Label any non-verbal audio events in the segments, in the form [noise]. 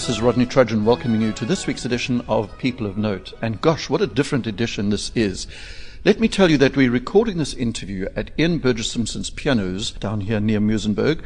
This is Rodney Trudgeon welcoming you to this week's edition of People of Note. And gosh, what a different edition this is. Let me tell you that we're recording this interview at Ian Burgess Simpson's pianos down here near Muizenberg,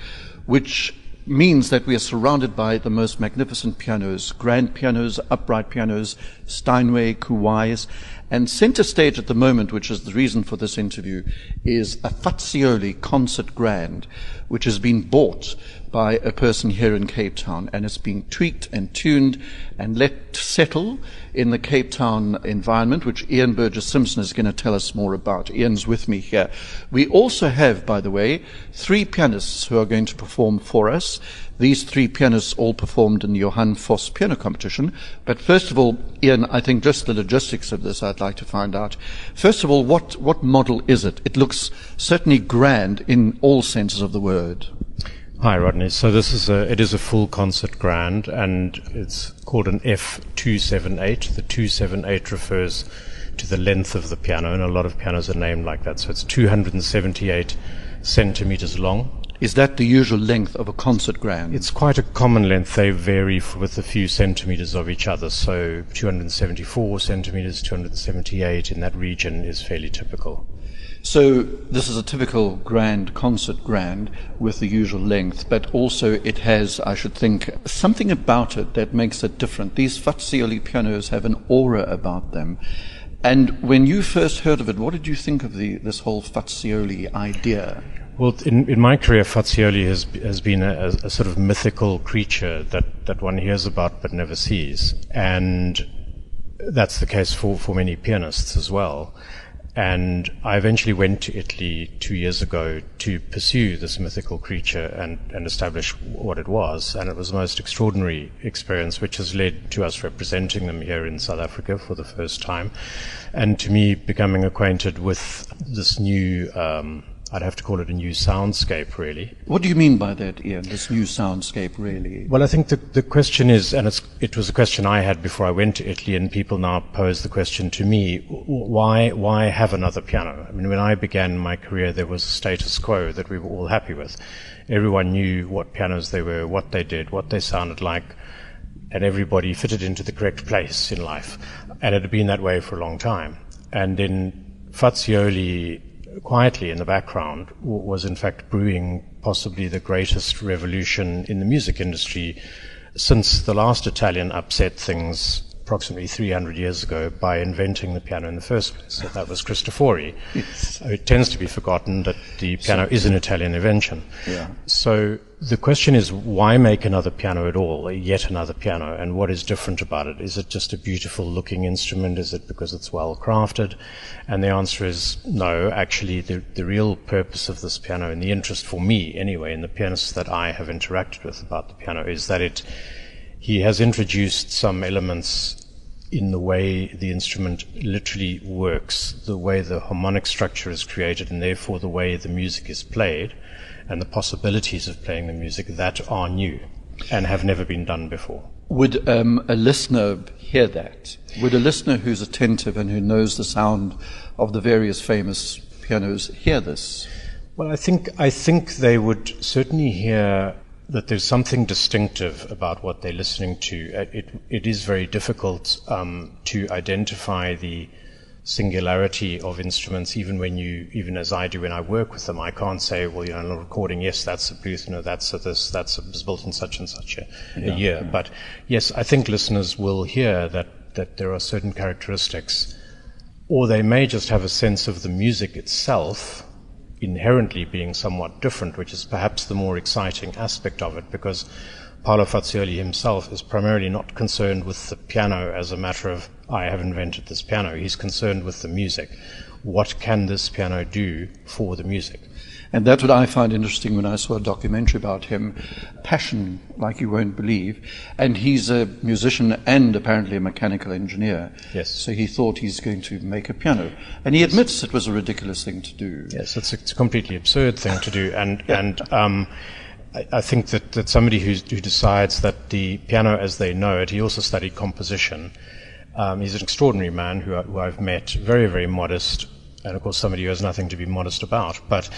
which means that we are surrounded by the most magnificent pianos, grand pianos, upright pianos, Steinway, Kawais, and center stage at the moment, which is the reason for this interview, is a Fazioli concert grand, which has been bought by a person here in Cape Town and it's being tweaked and tuned and let settle in the Cape Town environment, which Ian Burgess Simpson is going to tell us more about. Ian's with me here. We also have, by the way, three pianists who are going to perform for us. These three pianists all performed in the Johann Voss piano competition. But first of all, Ian, I think just the logistics of this I'd like to find out. First of all, what, what model is it? It looks certainly grand in all senses of the word. Hi, Rodney. So this is a, it is a full concert grand, and it's called an F278. The 278 refers to the length of the piano, and a lot of pianos are named like that. So it's 278 centimeters long. Is that the usual length of a concert grand? It's quite a common length. They vary f- with a few centimeters of each other. So 274 centimeters, 278 in that region is fairly typical. So this is a typical grand concert grand with the usual length, but also it has, I should think, something about it that makes it different. These Fazioli pianos have an aura about them. And when you first heard of it, what did you think of the, this whole Fazioli idea? Well, in, in my career, Fazioli has, has been a, a sort of mythical creature that, that one hears about but never sees. And that's the case for, for many pianists as well. And I eventually went to Italy two years ago to pursue this mythical creature and, and establish what it was. And it was the most extraordinary experience, which has led to us representing them here in South Africa for the first time. And to me, becoming acquainted with this new, um, I'd have to call it a new soundscape, really. What do you mean by that, Ian, this new soundscape, really? Well, I think the, the question is, and it was a question I had before I went to Italy, and people now pose the question to me, why, why have another piano? I mean, when I began my career, there was a status quo that we were all happy with. Everyone knew what pianos they were, what they did, what they sounded like, and everybody fitted into the correct place in life. And it had been that way for a long time. And then Fazioli quietly in the background was in fact brewing possibly the greatest revolution in the music industry since the last Italian upset things approximately 300 years ago by inventing the piano in the first place. So that was Cristofori. [laughs] It tends to be forgotten that the piano is an Italian invention. Yeah. So the question is, why make another piano at all, yet another piano, and what is different about it? Is it just a beautiful looking instrument? Is it because it's well crafted? And the answer is no. Actually, the, the real purpose of this piano, and the interest for me anyway, and the pianists that I have interacted with about the piano, is that it he has introduced some elements in the way the instrument literally works, the way the harmonic structure is created, and therefore the way the music is played, and the possibilities of playing the music that are new and have never been done before. Would um, a listener hear that? Would a listener who's attentive and who knows the sound of the various famous pianos hear this? Well, I think I think they would certainly hear that there's something distinctive about what they're listening to. Uh, It, it is very difficult um, to identify the singularity of instruments, even when you, even as I do when I work with them. I can't say, well, you know, in a recording, yes, that's a Bluth, no, that's a this, that's a, was built in such and such a, a year. But yes, I think listeners will hear that, that there are certain characteristics, or they may just have a sense of the music itself inherently being somewhat different, which is perhaps the more exciting aspect of it, because Paolo Fazioli himself is primarily not concerned with the piano as a matter of, I have invented this piano. He's concerned with the music. What can this piano do for the music? And that's what I find interesting when I saw a documentary about him. Passion, like you won't believe. And he's a musician and apparently a mechanical engineer. Yes. So he thought he's going to make a piano. And he admits it was a ridiculous thing to do. Yes, it's a, it's a completely absurd thing to do. [laughs] And, and, um, I, I think that, that somebody who's, who decides that the piano as they know it, he also studied composition. Um, he's an extraordinary man who, who I've met, very, very modest, and of course somebody who has nothing to be modest about. But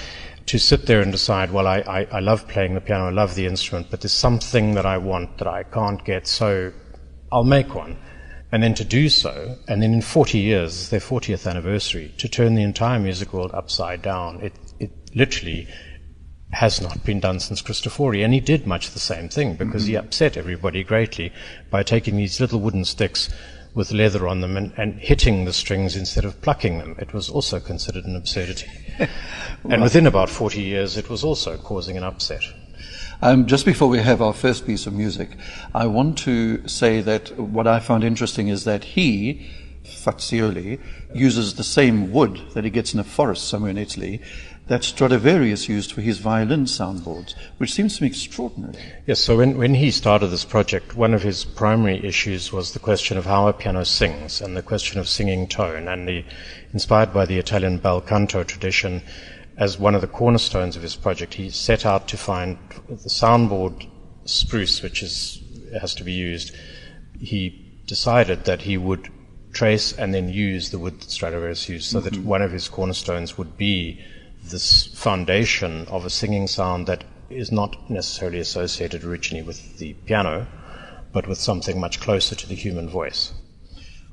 to sit there and decide, well, I, I, I love playing the piano, I love the instrument, but there's something that I want that I can't get, so I'll make one. And then to do so, and then in 40 years, their 40th anniversary, to turn the entire music world upside down, it, it literally has not been done since Cristofori. And he did much the same thing because mm-hmm. he upset everybody greatly by taking these little wooden sticks with leather on them and, and, hitting the strings instead of plucking them. It was also considered an absurdity. [laughs] and within about 40 years, it was also causing an upset. Um, just before we have our first piece of music, I want to say that what I found interesting is that he, Fazioli, uses the same wood that he gets in a forest somewhere in Italy that Stradivarius used for his violin soundboards, which seems to me extraordinary. Yes, so when, when he started this project, one of his primary issues was the question of how a piano sings and the question of singing tone. And the, inspired by the Italian bel canto tradition, as one of the cornerstones of his project, he set out to find the soundboard spruce, which is, has to be used. He decided that he would trace and then use the wood that Stradivarius used, so mm-hmm. that one of his cornerstones would be this foundation of a singing sound that is not necessarily associated originally with the piano, but with something much closer to the human voice.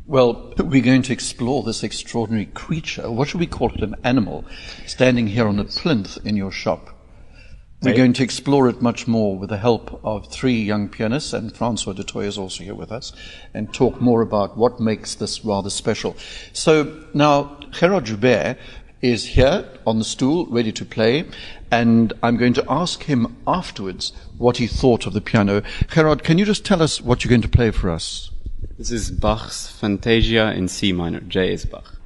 Well, we're going to explore this extraordinary creature. What should we call it? An animal standing here on a plinth in your shop. We're going to explore it much more with the help of three young pianists, and Francois du Toit is also here with us, and talk more about what makes this rather special. So now, Gerard Joubert is here on the stool, ready to play, and I'm going to ask him afterwards what he thought of the piano. Gerard, can you just tell us what you're going to play for us? This is Bach's Fantasia in C minor. J.S. Bach.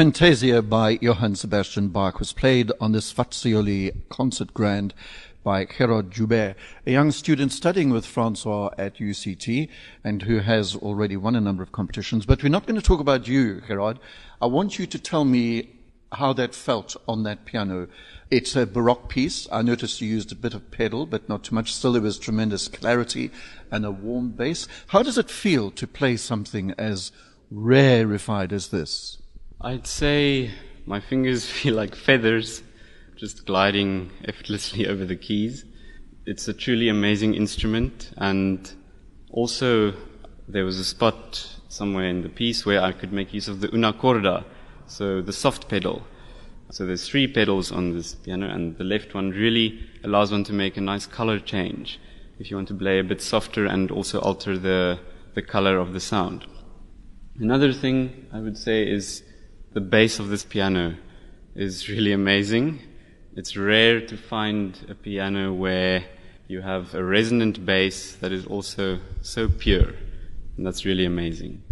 Fantasia by Johann Sebastian Bach was played on this Fazioli concert grand by Gerard Joubert, a young student studying with Francois at UCT and who has already won a number of competitions. But we're not going to talk about you, Gerard. I want you to tell me how that felt on that piano. It's a Baroque piece. I noticed you used a bit of pedal, but not too much. Still, there was tremendous clarity and a warm bass. How does it feel to play something as rarefied as this? I'd say my fingers [laughs] feel like feathers just gliding effortlessly [laughs] over the keys. It's a truly amazing instrument and also there was a spot somewhere in the piece where I could make use of the una corda, so the soft pedal. So there's three pedals on this piano and the left one really allows one to make a nice color change if you want to play a bit softer and also alter the, the color of the sound. Another thing I would say is the bass of this piano is really amazing. It's rare to find a piano where you have a resonant bass that is also so pure. And that's really amazing.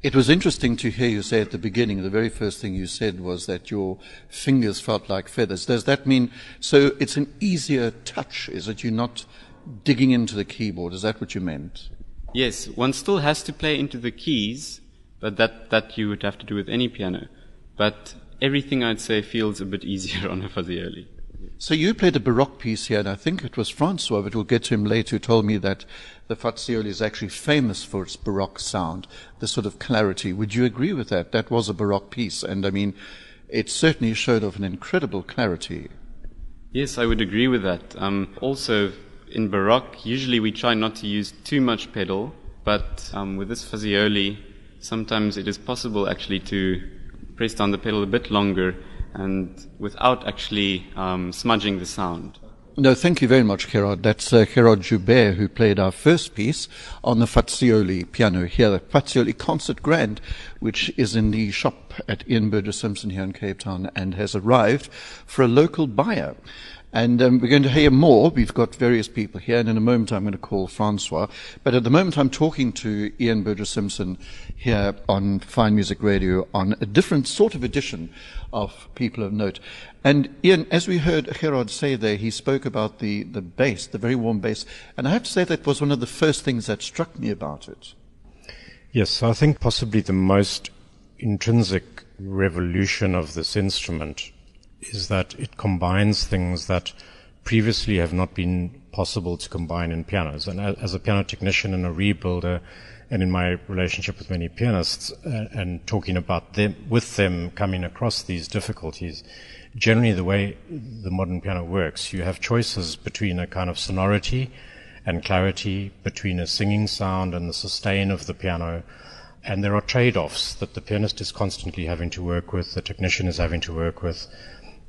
It was interesting to hear you say at the beginning, the very first thing you said was that your fingers felt like feathers. Does that mean, so it's an easier touch, is it? You're not digging into the keyboard. Is that what you meant? Yes, one still has to play into the keys, but that, that you would have to do with any piano. But everything I'd say feels a bit easier [laughs] on a Fazioli. So you played a Baroque piece here, and I think it was Francois, but we'll get to him later, who told me that the Fazioli is actually famous for its Baroque sound, the sort of clarity. Would you agree with that? That was a Baroque piece, and I mean, it certainly showed off an incredible clarity. Yes, I would agree with that. Um, also, in Baroque, usually we try not to use too much pedal, but um, with this Fazioli, sometimes it is possible actually to press down the pedal a bit longer and without actually um, smudging the sound. No, thank you very much, Gerard. That's uh, Gerard Joubert who played our first piece on the Fazioli piano here, the Fazioli Concert Grand, which is in the shop at Ian Burgess Simpson here in Cape Town and has arrived for a local buyer. And um, we're going to hear more. We've got various people here, and in a moment I'm going to call Francois. But at the moment I'm talking to Ian Burgess Simpson here on Fine Music Radio on a different sort of edition of People of Note. And Ian, as we heard Gerard say there, he spoke about the, the bass, the very warm bass. And I have to say that was one of the first things that struck me about it. Yes, I think possibly the most intrinsic revolution of this instrument is that it combines things that previously have not been possible to combine in pianos. And as a piano technician and a rebuilder, and in my relationship with many pianists, uh, and talking about them with them coming across these difficulties, generally the way the modern piano works, you have choices between a kind of sonority and clarity, between a singing sound and the sustain of the piano. And there are trade-offs that the pianist is constantly having to work with, the technician is having to work with.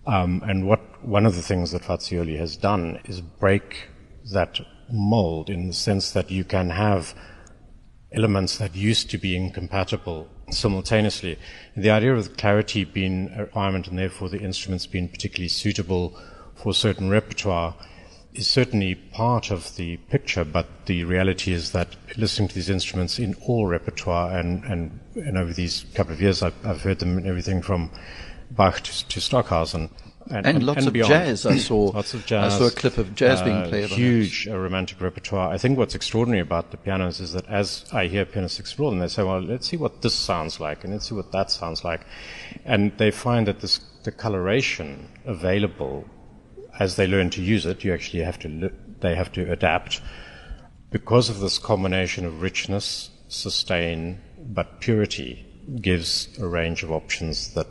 Um, and what one of the things that Fazioli has done is break that mold in the sense that you can have elements that used to be incompatible simultaneously. The idea of clarity being a requirement and therefore the instruments being particularly suitable for a certain repertoire is certainly part of the picture, but the reality is that listening to these instruments in all repertoire and, and, and over these couple of years, I've, I've heard them in everything from Bach to, to Stockhausen. And, and, lots and of beyond. jazz. I saw. [clears throat] lots of jazz. I saw a clip of jazz uh, being played. Huge uh, romantic repertoire. I think what's extraordinary about the pianos is that as I hear pianists explore them, they say, "Well, let's see what this sounds like, and let's see what that sounds like," and they find that this, the coloration available as they learn to use it, you actually have to they have to adapt because of this combination of richness, sustain, but purity gives a range of options that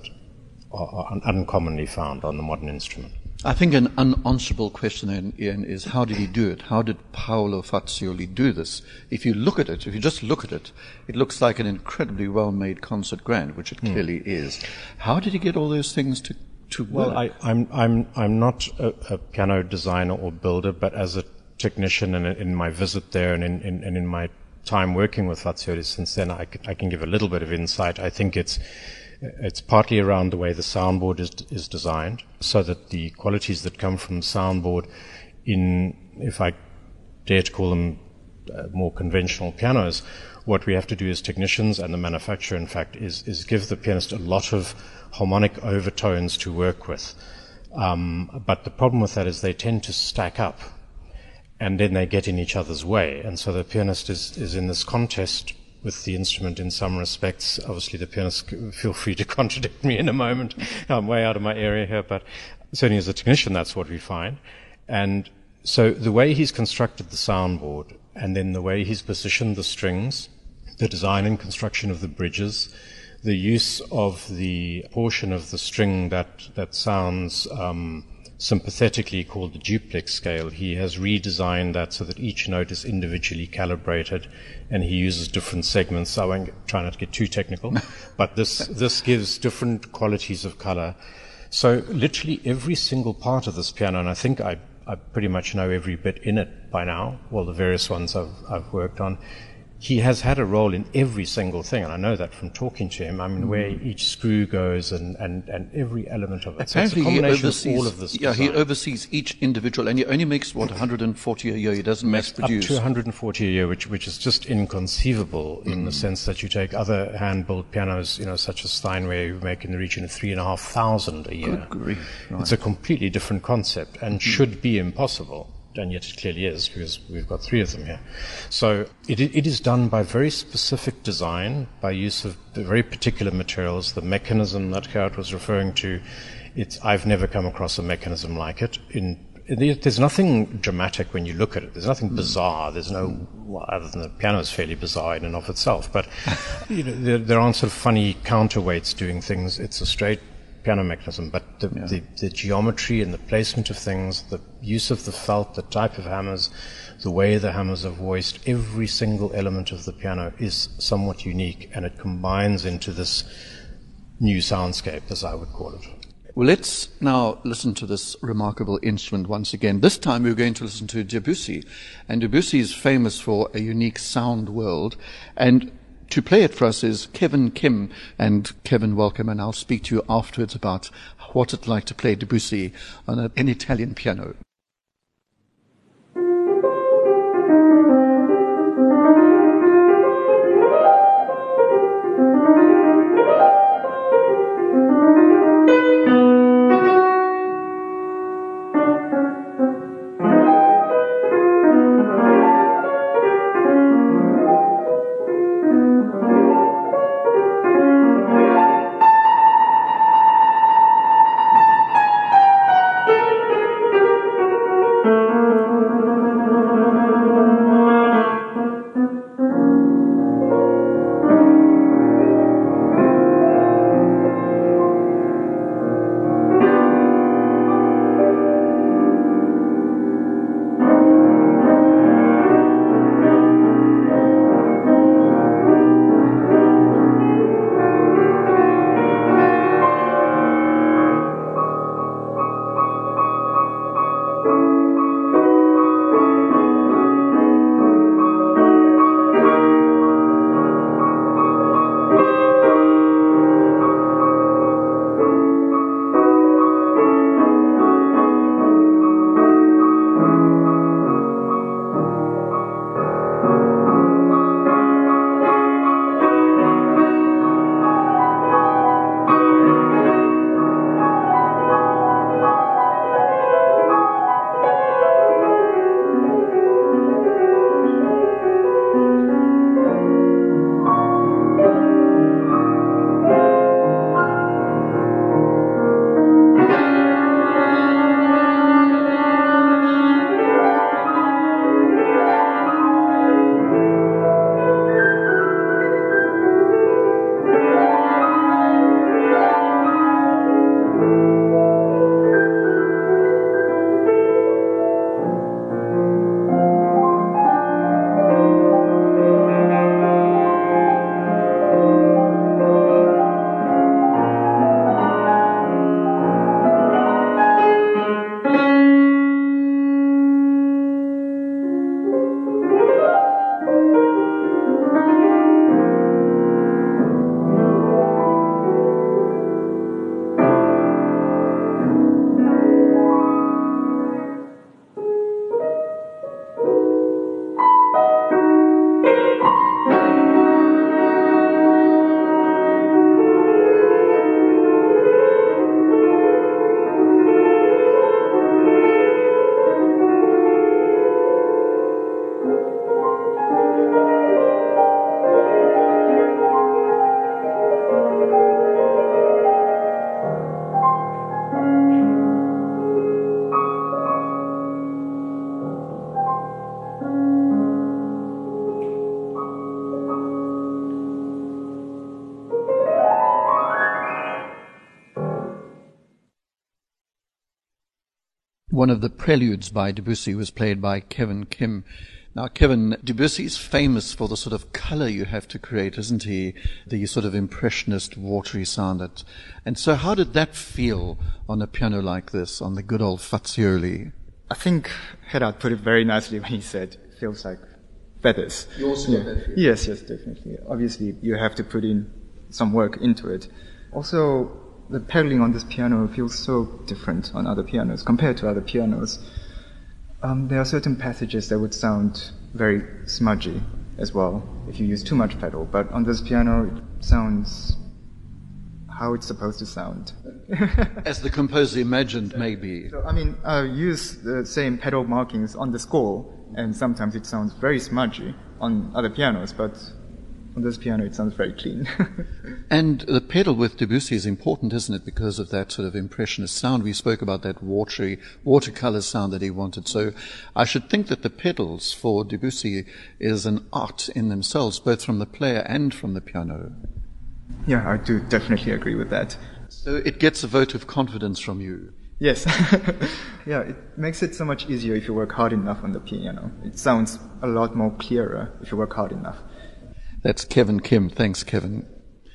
are uncommonly found on the modern instrument. I think an unanswerable question then, Ian, is how did he do it? How did Paolo Fazioli do this? If you look at it, if you just look at it, it looks like an incredibly well-made concert grand, which it mm. clearly is. How did he get all those things to, to well, work? Well, I, am I'm, I'm, I'm not a, a, piano designer or builder, but as a technician and in my visit there and in, in, and in my time working with Fazioli since then, I, I can give a little bit of insight. I think it's, it's partly around the way the soundboard is, is designed, so that the qualities that come from the soundboard in, if I dare to call them uh, more conventional pianos, what we have to do as technicians and the manufacturer, in fact, is, is give the pianist a lot of harmonic overtones to work with. Um, but the problem with that is they tend to stack up and then they get in each other's way. And so the pianist is, is in this contest with the instrument in some respects. Obviously, the pianist, feel free to [laughs] contradict me in a moment. I'm way out of my area here, but certainly as a technician, that's what we find. And so the way he's constructed the soundboard and then the way he's positioned the strings, the design and construction of the bridges, the use of the portion of the string that that sounds um, sympathetically called the duplex scale. He has redesigned that so that each note is individually calibrated, and he uses different segments. So I won't try not to get too technical, [laughs] but this this gives different qualities of color. So literally every single part of this piano, and I think I I pretty much know every bit in it by now, all the various ones I've, I've worked on. He has had a role in every single thing, and I know that from talking to him. I mean, mm. where each screw goes and, and, and every element of it. Apparently, so he oversees, all of this. Yeah, he oversees each individual, and he only makes, what, 140 a year? He doesn't mass produce. Up to 140 a year, which, which is just inconceivable mm. in the mm. sense that you take other hand-built pianos, you know, such as Steinway, who make in the region of 3,500 a year. Good grief. Right. It's a completely different concept and mm. should be impossible and yet it clearly is because we've got three of them here. So it, it is done by very specific design, by use of very particular materials. The mechanism that Gerard was referring to, it's, I've never come across a mechanism like it. In, there's nothing dramatic when you look at it. There's nothing hmm. bizarre. There's no, well, other than the piano is fairly bizarre in and of itself. But [laughs] you know, there, there aren't sort of funny counterweights doing things. It's a straight piano mechanism, but the, yeah. the, the, geometry and the placement of things, the use of the felt, the type of hammers, the way the hammers are voiced, every single element of the piano is somewhat unique, and it combines into this new soundscape, as I would call it. Well, let's now listen to this remarkable instrument once again. This time we're going to listen to Debussy. And Debussy is famous for a unique sound world. And to play it for us is Kevin Kim. And Kevin, welcome. And I'll speak to you afterwards about what it's like to play Debussy on an Italian piano. One of the preludes by Debussy was played by Kevin Kim. Now, Kevin, Debussy is famous for the sort of color you have to create, isn't he? The sort of impressionist, watery sound. That, and so how did that feel on a piano like this, on the good old Fazioli? I think Gerard put it very nicely when he said, feels like feathers. You also yeah. that Yes, yes, definitely. Obviously, you have to put in some work into it. Also, the pedaling on this piano feels so different on other pianos compared to other pianos. Um, there are certain passages that would sound very smudgy as well if you use too much pedal, but on this piano it sounds how it's supposed to sound. [laughs] As the composer imagined, maybe. So, I mean, I use the same pedal markings on the score, and sometimes it sounds very smudgy on other pianos, but on this piano it sounds very clean. [laughs] and the pedal with Debussy is important, isn't it, because of that sort of impressionist sound. We spoke about that watery, watercolor sound that he wanted. So I should think that the pedals for Debussy is an art in themselves, both from the player and from the piano. Yeah, I do definitely agree with that. So it gets a vote of confidence from you. Yes. [laughs] yeah, it makes it so much easier if you work hard enough on the piano. It sounds a lot more clearer if you work hard enough. That's Kevin Kim. Thanks, Kevin.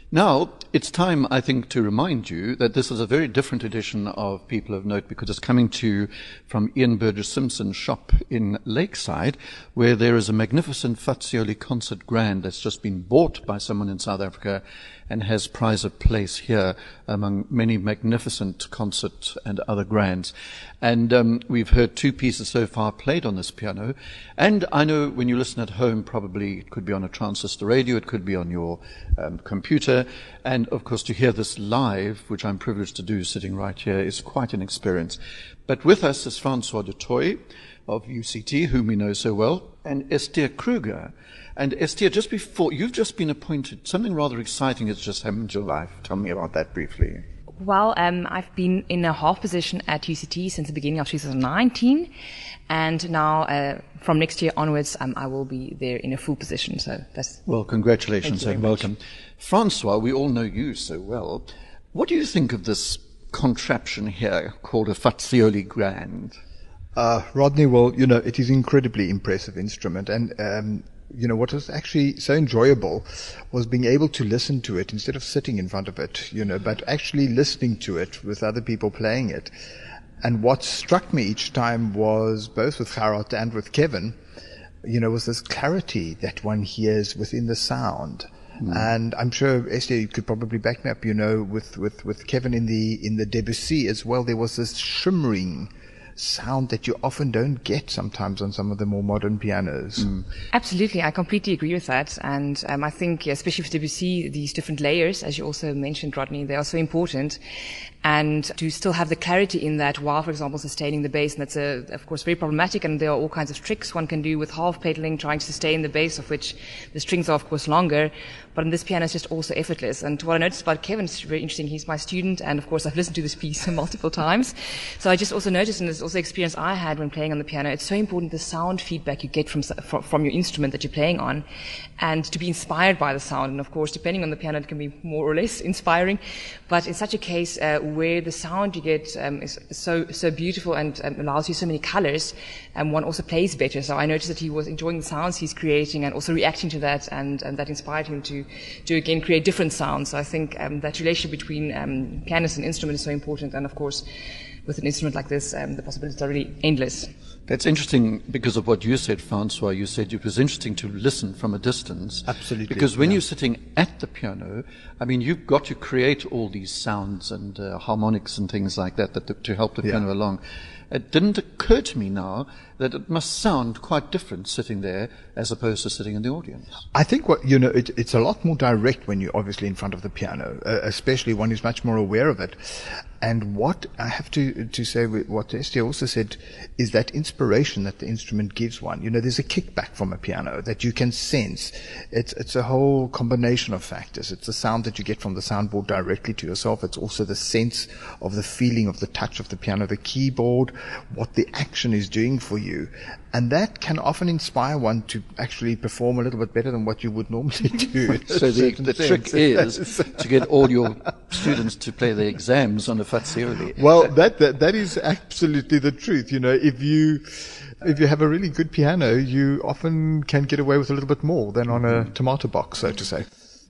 Now, it's time, I think, to remind you that this is a very different edition of People of Note because it's coming to you from Ian Burgess Simpson's shop in Lakeside, where there is a magnificent Fazioli concert grand that's just been bought by someone in South Africa and has prize of place here among many magnificent concert and other grands. And um, we've heard two pieces so far played on this piano. And I know when you listen at home, probably it could be on a transistor radio, it could be on your um, computer. And of course, to hear this live, which I'm privileged to do sitting right here, is quite an experience. But with us is Francois du Toit of UCT, whom we know so well, and Esther Kruger. And Esther, just before, you've just been appointed, something rather exciting has just happened in your life. Tell me about that briefly. Well, um, I've been in a half position at UCT since the beginning of 2019, and now uh, from next year onwards, um, I will be there in a full position. So that's well, congratulations and welcome, much. Francois. We all know you so well. What do you think of this contraption here called a Fazioli Grand? Uh, Rodney, well, you know, it is incredibly impressive instrument, and um, you know, what was actually so enjoyable was being able to listen to it instead of sitting in front of it, you know, but actually listening to it with other people playing it. And what struck me each time was both with Gerard and with Kevin, you know, was this clarity that one hears within the sound. Mm. And I'm sure Esther could probably back me up, you know, with, with, with Kevin in the, in the Debussy as well, there was this shimmering, sound that you often don't get sometimes on some of the more modern pianos. Mm. Absolutely, I completely agree with that. And um, I think, especially for Debussy, these different layers, as you also mentioned, Rodney, they are so important and to still have the clarity in that while, for example, sustaining the bass. And that's, a, of course, very problematic. And there are all kinds of tricks one can do with half pedaling, trying to sustain the bass, of which the strings are, of course, longer. But in this piano, it's just also effortless. And what I noticed about Kevin is very interesting. He's my student. And of course, I've listened to this piece [laughs] multiple times. So I just also noticed, and is also experience I had when playing on the piano, it's so important the sound feedback you get from, from your instrument that you're playing on and to be inspired by the sound. And of course, depending on the piano, it can be more or less [laughs] inspiring. But in such a case, uh, where the sound you get um, is so so beautiful and um, allows you so many colors, and one also plays better. So I noticed that he was enjoying the sounds he's creating and also reacting to that, and, and that inspired him to to again create different sounds. So I think um, that relationship between um, pianist and instrument is so important, and of course, with an instrument like this, um, the possibilities are really endless. That's interesting because of what you said, Francois. You said it was interesting to listen from a distance. Absolutely. Because when yeah. you're sitting at the piano, I mean, you've got to create all these sounds and uh, harmonics and things like that, that to help the piano along. It didn't occur to me now that it must sound quite different sitting there as opposed to sitting in the audience. I think what, you know, it, it's a lot more direct when you're obviously in front of the piano, uh, especially one who's much more aware of it. And what I have to, to say, what Esther also said, is that inspiration that the instrument gives one. You know, there's a kickback from a piano that you can sense. It's, it's a whole combination of factors. It's the sound that you get from the soundboard directly to yourself. It's also the sense sense of the feeling of the touch of the piano, the keyboard, what the action is doing for you. And that can often inspire one to actually perform a little bit better than what you would normally [laughs] do. [laughs] So the, the trick is [laughs] to get all your students to play the exams on a Fazioli. Well, that, that, that is absolutely the truth. You know, if you, if you have a really good piano, you often can get away with a little bit more than on a tomato box, so to say.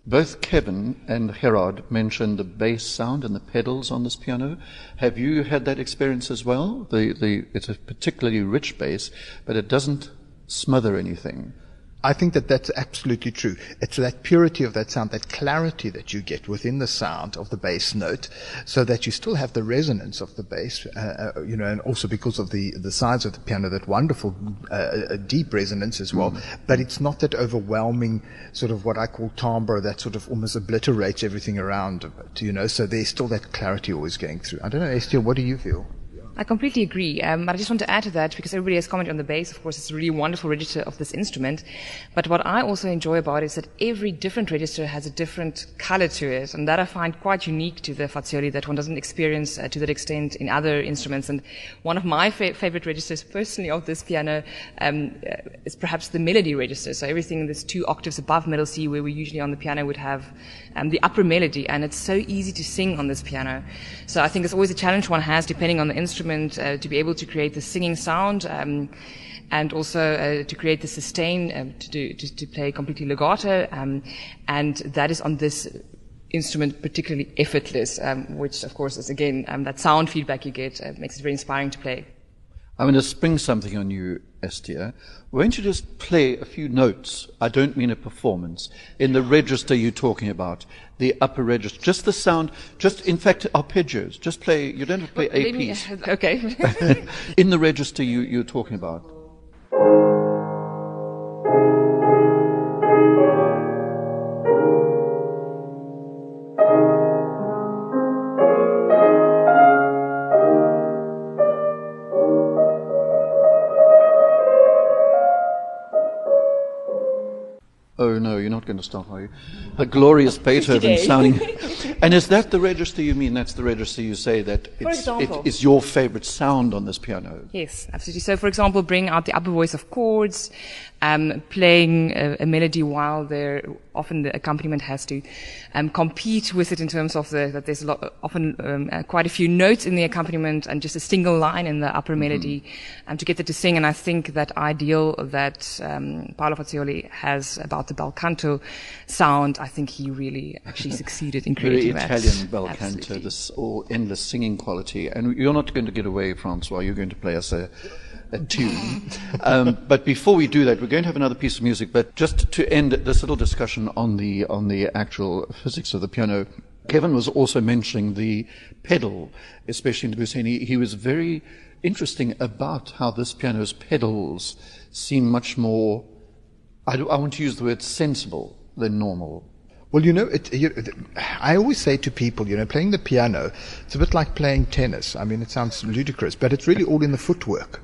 Both Kevin and Gerard mentioned the bass sound and the pedals on this piano. Have you had that experience as well? The, the, it's a particularly rich bass, but it doesn't smother anything. I think that that's absolutely true. It's that purity of that sound, that clarity that you get within the sound of the bass note, so that you still have the resonance of the bass, uh, uh, you know, and also because of the, the size of the piano, that wonderful uh, uh deep resonance as well. Mm. But it's not that overwhelming sort of what I call timbre that sort of almost obliterates everything around it, you know, so there's still that clarity always going through. I don't know, Esther, what do you feel? I completely agree. Um, but I just want to add to that because everybody has commented on the bass. Of course, it's a really wonderful register of this instrument. But what I also enjoy about it is that every different register has a different color to it. And that I find quite unique to the Fazioli that one doesn't experience uh, to that extent in other instruments. And one of my fa- favorite registers personally of this piano um, uh, is perhaps the melody register. So everything that's two octaves above middle C where we usually on the piano would have um, the upper melody. And it's so easy to sing on this piano. So I think it's always a challenge one has depending on the instrument instrument uh, to be able to create the singing sound. Um, and also uh, to create the sustain, um, to, do, to, to, play completely legato, um, and that is on this instrument particularly effortless, um, which of course is again that sound feedback you get uh, makes it very inspiring to play. I'm going to spring something on you, Esther. Won't you just play a few notes? I don't mean a performance. In the register you're talking about, the upper register, just the sound, just, in fact, arpeggios. Just play, you don't have to play well, a piece. [laughs] okay. [laughs] In the register you, you're talking about. No, you're not going to stop, are you? A glorious Beethoven sounding. [laughs] and is that the register you mean? That's the register you say that it's, it is your favorite sound on this piano? Yes, absolutely. So, for example, bring out the upper voice of chords, um, playing a, a, melody while there often the accompaniment has to um, compete with it in terms of the, that there's a lot, often um, uh, quite a few notes in the accompaniment and just a single line in the upper mm-hmm. melody um, to get it to sing. And I think that ideal that um, Paolo Fazioli has about the bel canto sound, I think he really actually [laughs] succeeded in creating Very Italian [laughs] bel canto, this all endless singing quality. And you're not going to get away, Francois. You're going to play us a tune. Um, but before we do that, we're going to have another piece of music. But just to end this little discussion on the on the actual physics of the piano, Kevin was also mentioning the pedal, especially in the Debussy. He was very interesting about how this piano's pedals seem much more. I, I want to use the word sensible than normal. Well, you know, it, you, I always say to people, you know, playing the piano, it's a bit like playing tennis. I mean, it sounds ludicrous, but it's really all in the footwork.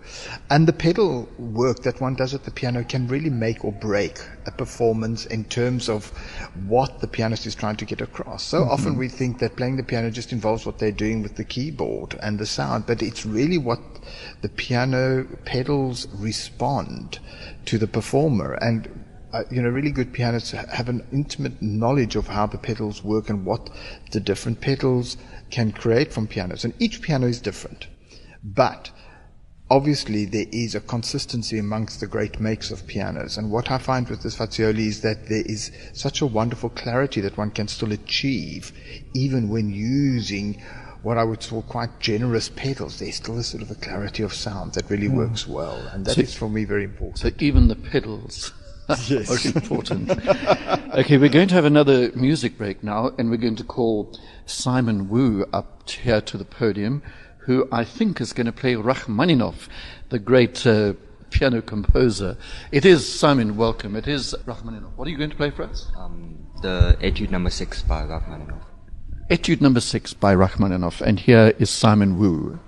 And the pedal work that one does at the piano can really make or break a performance in terms of what the pianist is trying to get across. So mm-hmm. often we think that playing the piano just involves what they're doing with the keyboard and the sound, but it's really what the piano pedals respond to the performer. And uh, you know, really good pianists have an intimate knowledge of how the pedals work and what the different pedals can create from pianos. And each piano is different. But obviously there is a consistency amongst the great makes of pianos. And what I find with this Fazioli is that there is such a wonderful clarity that one can still achieve even when using what I would call quite generous pedals. There's still a sort of a clarity of sound that really mm. works well. And that so, is for me very important. So even the pedals [laughs] yes. are important. okay, we're going to have another music break now, and we're going to call Simon Wu up here to the podium, who I think is going to play Rachmaninoff, the great uh, piano composer. It is, Simon, welcome. It is Rachmaninoff. What are you going to play for us? Um, the Etude number six by Rachmaninoff. Etude number six by Rachmaninoff, and here is Simon Wu.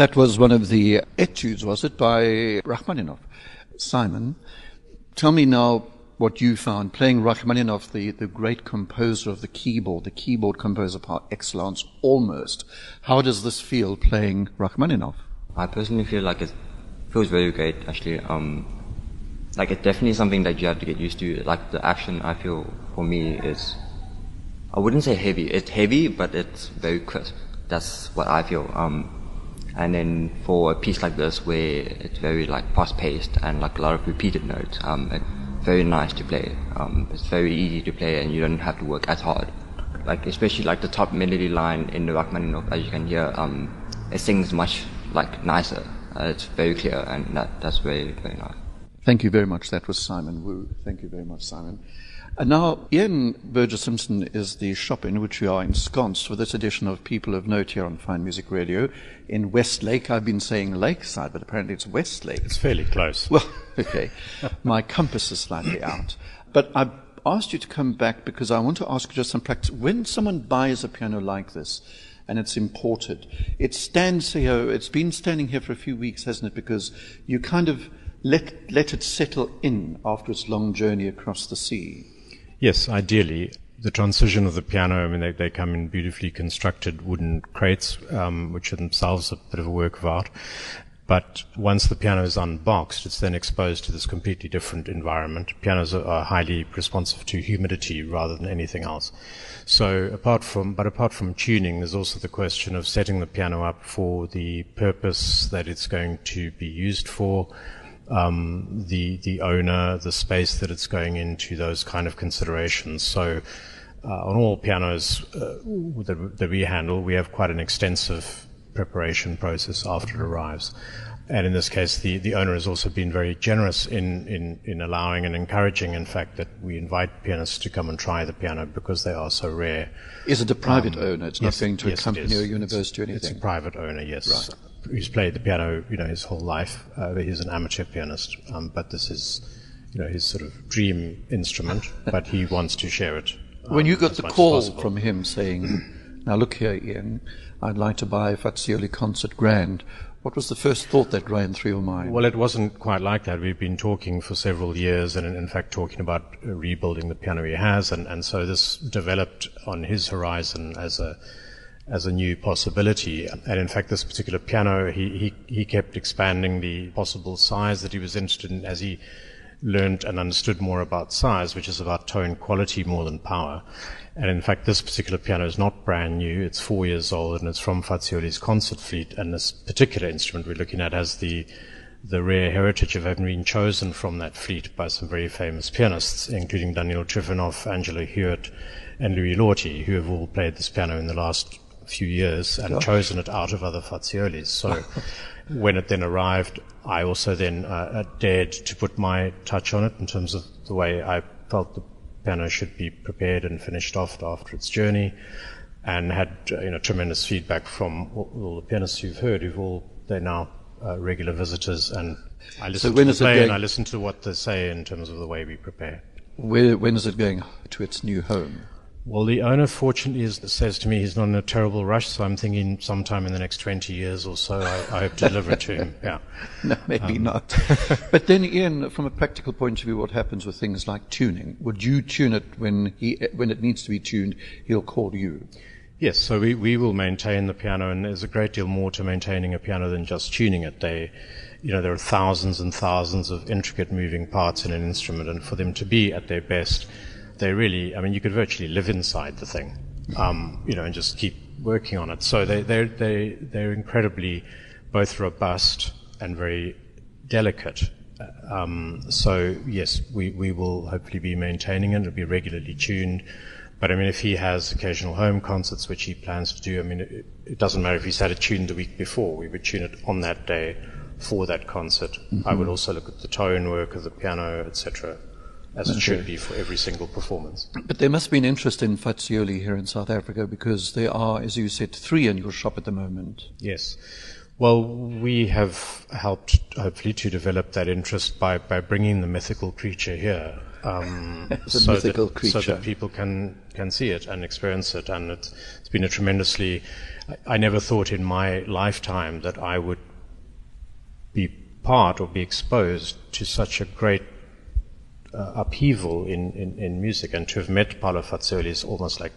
That was one of the etudes, was it, by Rachmaninoff? Simon, tell me now what you found playing Rachmaninoff, the, the great composer of the keyboard, the keyboard composer par excellence, almost. How does this feel playing Rachmaninoff? I personally feel like it feels very great, actually. Um, like it's definitely something that you have to get used to. Like the action, I feel for me is, I wouldn't say heavy. It's heavy, but it's very crisp. That's what I feel. Um, and then for a piece like this, where it's very like fast-paced and like a lot of repeated notes, um, it's very nice to play. Um, it's very easy to play, and you don't have to work as hard. Like especially like the top melody line in the Rachmaninoff, as you can hear, um, it sings much like nicer. Uh, it's very clear, and that that's very very nice. Thank you very much. That was Simon Wu. Thank you very much, Simon. And now, Ian Burgess Simpson is the shop in which we are ensconced for this edition of People of Note here on Fine Music Radio in Westlake. I've been saying Lakeside, but apparently it's Westlake. It's fairly close. Well, [laughs] okay. My compass is slightly out. But I asked you to come back because I want to ask you just some practice. When someone buys a piano like this, and it's imported, it stands here, it's been standing here for a few weeks, hasn't it? Because you kind of let, let it settle in after its long journey across the sea. Yes, ideally. The transition of the piano, I mean, they, they come in beautifully constructed wooden crates, um, which are themselves a bit of a work of art. But once the piano is unboxed, it's then exposed to this completely different environment. Pianos are, are highly responsive to humidity rather than anything else. So apart from, but apart from tuning, there's also the question of setting the piano up for the purpose that it's going to be used for, um, the the owner, the space that it's going into, those kind of considerations. So, uh, on all pianos uh, that, that, we handle, we have quite an extensive preparation process after it arrives. And in this case, the, the owner has also been very generous in, in, in allowing and encouraging, in fact, that we invite pianists to come and try the piano because they are so rare. Is it a private um, owner? It's yes, not going to yes, a company or university or anything? It's a private owner, yes. Right who's played the piano, you know, his whole life. Uh, he's an amateur pianist, um, but this is, you know, his sort of dream instrument. [laughs] but he wants to share it. Um, when you got the call from him saying, [clears throat] "Now look here, Ian, I'd like to buy Fazioli Concert Grand," what was the first thought that ran through your mind? Well, it wasn't quite like that. We've been talking for several years, and in fact, talking about rebuilding the piano he has, and, and so this developed on his horizon as a as a new possibility. And in fact, this particular piano, he, he, he kept expanding the possible size that he was interested in as he learned and understood more about size, which is about tone quality more than power. And in fact, this particular piano is not brand new. It's four years old and it's from Fazioli's concert fleet. And this particular instrument we're looking at has the the rare heritage of having been chosen from that fleet by some very famous pianists, including Daniel Trifonov, Angela Hewitt, and Louis Lortie, who have all played this piano in the last few years and chosen it out of other Faziolis. So [laughs] when it then arrived, I also then uh, dared to put my touch on it in terms of the way I felt the piano should be prepared and finished off after its journey, and had uh, you know tremendous feedback from all, all, the pianists you've heard, who've all they're now uh, regular visitors, and I listen so to the play and I listen to what they say in terms of the way we prepare. Where, when is it going to its new home? Well, the owner fortunately is, says to me he's not in a terrible rush, so I'm thinking sometime in the next 20 years or so I, I hope to deliver it to him. Yeah. [laughs] No, maybe um. not. [laughs] but then, Ian, from a practical point of view, what happens with things like tuning? Would you tune it when, he, when it needs to be tuned? He'll call you. Yes, so we, we will maintain the piano, and there's a great deal more to maintaining a piano than just tuning it. They, you know, there are thousands and thousands of intricate moving parts in an instrument, and for them to be at their best, they really, I mean, you could virtually live inside the thing, um, you know, and just keep working on it. So they, they're, they, they're incredibly both robust and very delicate. Um, so yes, we, we will hopefully be maintaining it. It'll be regularly tuned. But I mean, if he has occasional home concerts, which he plans to do, I mean, it, it doesn't matter if he's had it tuned the week before. We would tune it on that day for that concert. Mm-hmm. I would also look at the tone work of the piano, etc as it should be for every single performance. But there must be an interest in Fazioli here in South Africa because there are, as you said, three in your shop at the moment. Yes. Well, we have helped, hopefully, to develop that interest by, by bringing the mythical creature here. um, so, mythical that, so that people can can see it and experience it. And it's, it's been a tremendously. I, I never thought in my lifetime that I would be part or be exposed to such a great uh, upheaval in, in, in music. And to have met Paolo Fazioli is almost like,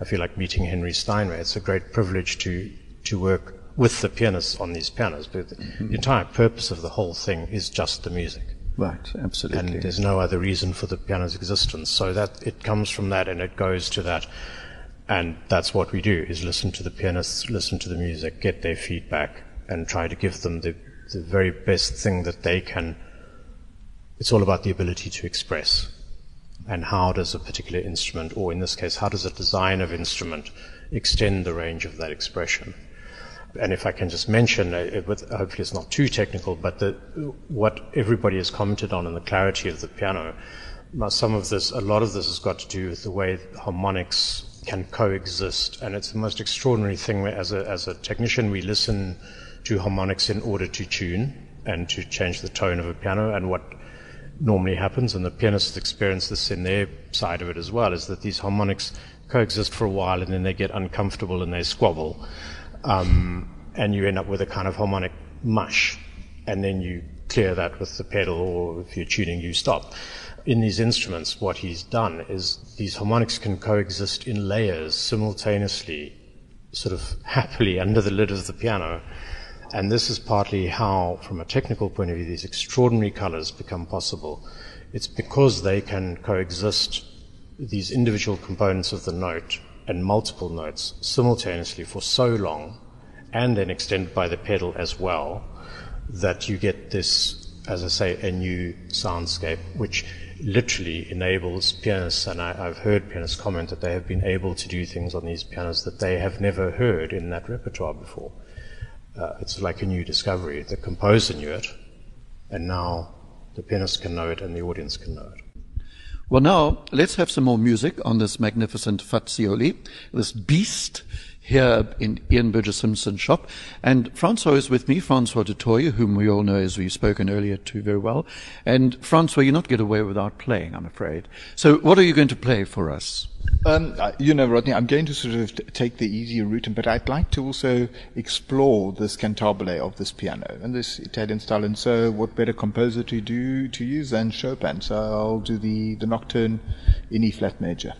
I feel like meeting Henry Steinway. It's a great privilege to, to work with the pianists on these pianos. But the entire purpose of the whole thing is just the music. Right, absolutely. And there's no other reason for the piano's existence. So that it comes from that and it goes to that. And that's what we do is listen to the pianists, listen to the music, get their feedback and try to give them the, the very best thing that they can. It's all about the ability to express. And how does a particular instrument, or in this case, how does a design of instrument extend the range of that expression? and if I can just mention, uh, it, hopefully it's not too technical, but the, what everybody has commented on in the clarity of the piano, now some of this, a lot of this has got to do with the way harmonics can coexist, and it's the most extraordinary thing. As a, as a technician, we listen to harmonics in order to tune and to change the tone of a piano, and what normally happens, and the pianists experience this in their side of it as well, is that these harmonics coexist for a while and then they get uncomfortable and they squabble um, and you end up with a kind of harmonic mush, and then you clear that with the pedal, or if you're tuning, you stop. In these instruments, what he's done is these harmonics can coexist in layers simultaneously, sort of happily under the lid of the piano. And this is partly how, from a technical point of view, these extraordinary colors become possible. It's because they can coexist, these individual components of the note, and multiple notes simultaneously for so long, and then extended by the pedal as well, that you get this, as I say, a new soundscape, which literally enables pianists, and I, have heard pianists comment that they have been able to do things on these pianos that they have never heard in that repertoire before. Uh, it's like a new discovery. The composer knew it, and now the pianist can know it and the audience can know it. Well, now let's have some more music on this magnificent Fazioli, this beast here in Ian Burgess Simpson's shop. And Francois is with me, Francois du Toit, whom we all know, as we've spoken earlier to very well. And Francois, you not get away without playing, I'm afraid. So what are you going to play for us? Um, uh, you know, Rodney, I'm going to sort of take the easier route, but I'd like to also explore this cantabile of this piano and this Italian style. And so, what better composer to do to use than Chopin? So I'll do the the nocturne in E flat major.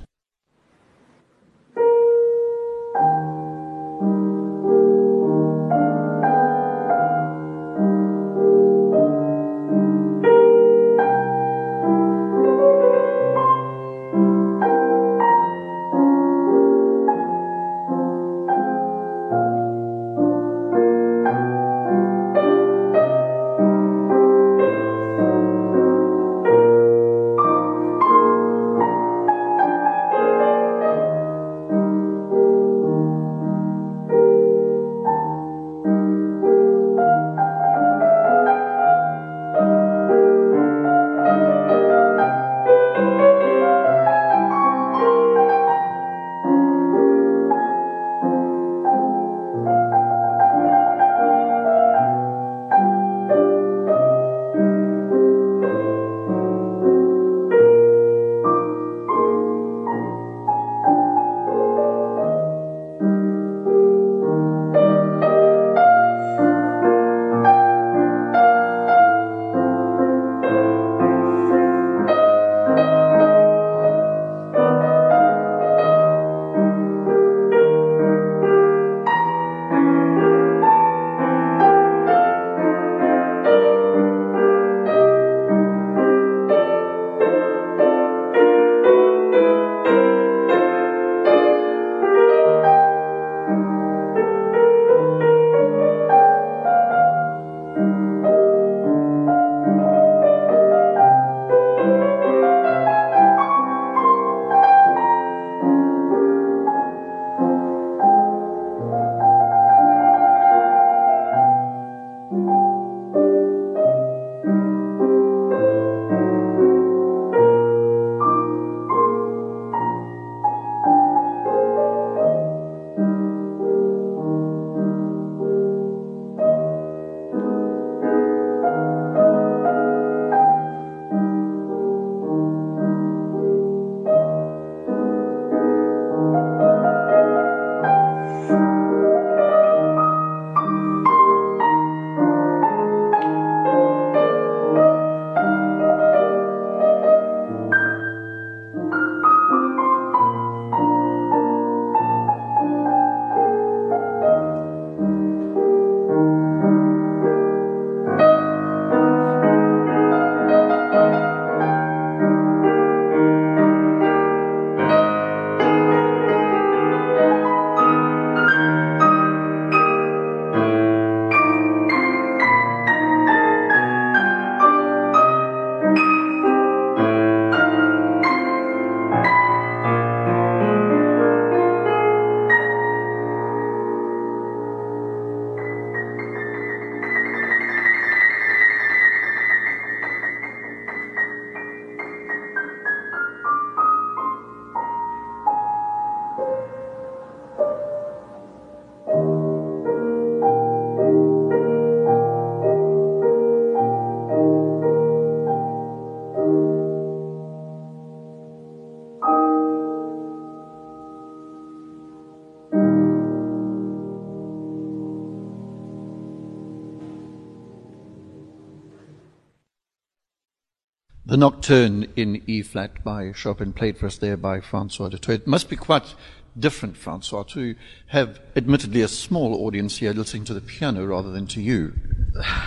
The Nocturne in E flat by Chopin, played for us there by Francois du Toit. It must be quite different, Francois, to have admittedly a small audience here listening to the piano rather than to you.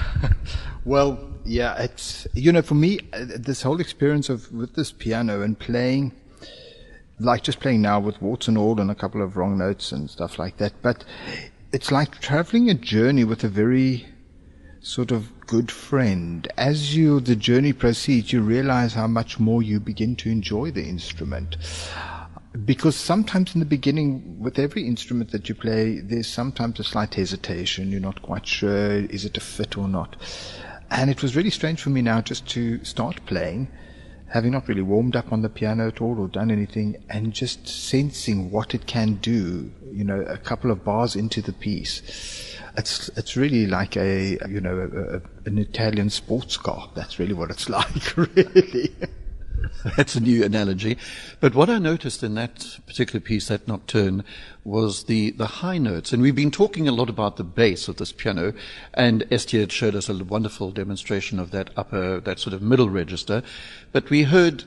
[laughs] well, yeah, it's you know, for me, uh, this whole experience of with this piano and playing, like just playing now with warts and all and a couple of wrong notes and stuff like that, but it's like traveling a journey with a very sort of good friend. As you the journey proceeds, you realize how much more you begin to enjoy the instrument. Because sometimes in the beginning, with every instrument that you play, there's sometimes a slight hesitation. You're not quite sure, is it a fit or not? And it was really strange for me now just to start playing, having not really warmed up on the piano at all or done anything, and just sensing what it can do, you know, a couple of bars into the piece it's it's really like a you know a, a, an Italian sports car. That's really what it's [laughs] like, really. That's a new analogy. But what I noticed in that particular piece, that nocturne, was the, the high notes. And we've been talking a lot about the bass of this piano, and Esther showed us a wonderful demonstration of that upper, that sort of middle register. But we heard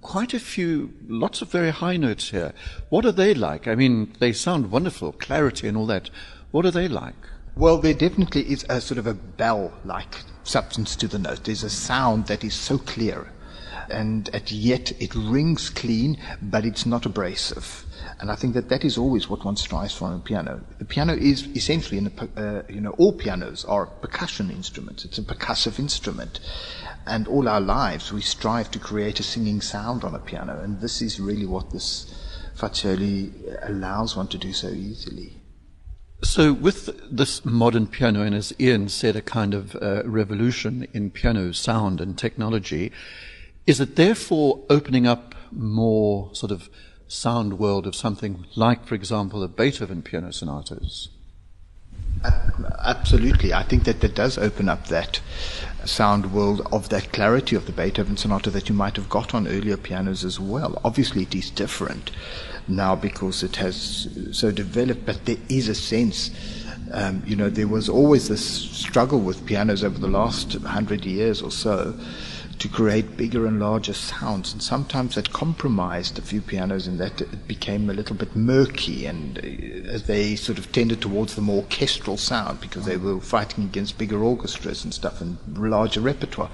quite a few, lots of very high notes here. What are they like? I mean, they sound wonderful, clarity and all that. What are they like? Well, there definitely is a sort of a bell-like substance to the note. There's a sound that is so clear, and yet it rings clean, but it's not abrasive. And I think that that is always what one strives for on a piano. The piano is essentially, a, uh, you know, all pianos are percussion instruments. It's a percussive instrument. And all our lives, we strive to create a singing sound on a piano. And this is really what this Fazioli allows one to do so easily. So, with this modern piano, and as Ian said, a kind of uh, revolution in piano sound and technology, is it therefore opening up more sort of sound world of something like, for example, the Beethoven piano sonatas? Absolutely. I think that that does open up that sound world of that clarity of the Beethoven sonata that you might have got on earlier pianos as well. Obviously, it is different now because it has so developed, but there is a sense. Um, you know, there was always this struggle with pianos over the last hundred years or so to create bigger and larger sounds, and sometimes that compromised a few pianos in that it became a little bit murky, and uh, as they sort of tended towards the more orchestral sound because they were fighting against bigger orchestras and stuff and larger repertoire.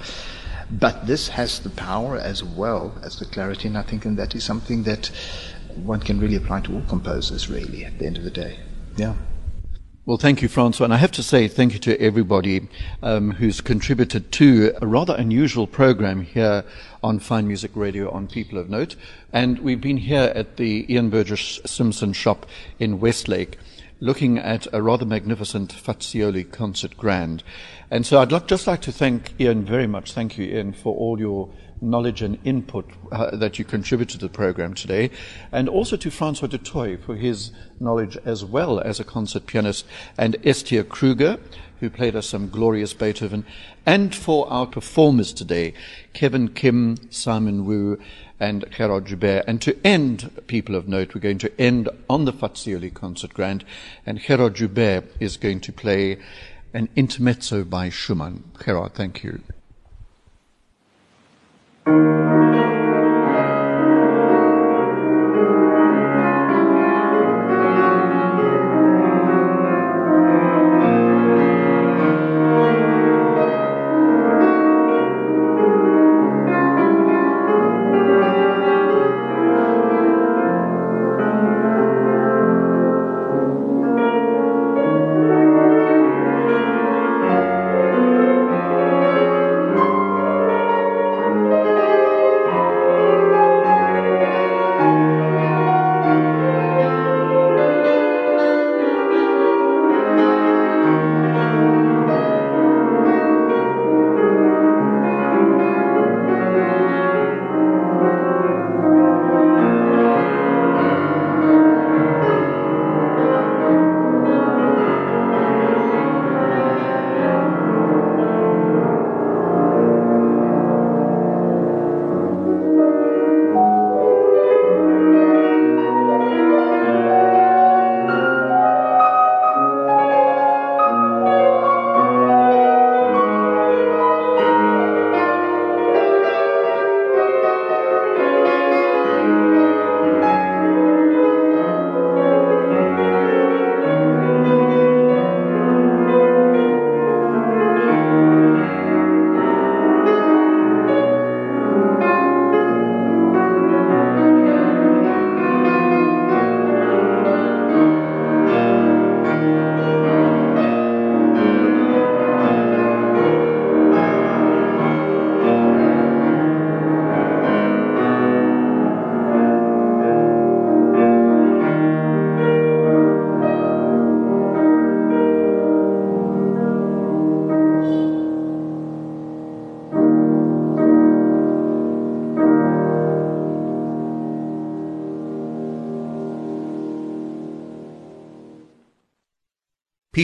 But this has the power as well as the clarity, and I think, and that is something that one can really apply to all composers, really, at the end of the day. Yeah. Well, thank you, Francois. And I have to say thank you to everybody um, who's contributed to a rather unusual program here on Fine Music Radio on People of Note. And we've been here at the Ian Burgess Simpson shop in Westlake looking at a rather magnificent Fazioli concert grand. And so I'd like, just like to thank Ian very much. Thank you, Ian, for all your knowledge and input uh, that you contribute to the program today, and also to Francois du Toit for his knowledge as well as a concert pianist, and Esther Kruger, who played us some glorious Beethoven, and for our performers today, Kevin Kim, Simon Wu, and Gerard Joubert. And to end, people of note, we're going to end on the Fazioli concert grand, and Gerard Joubert is going to play an intermezzo by Schumann. Gerard, thank you. Música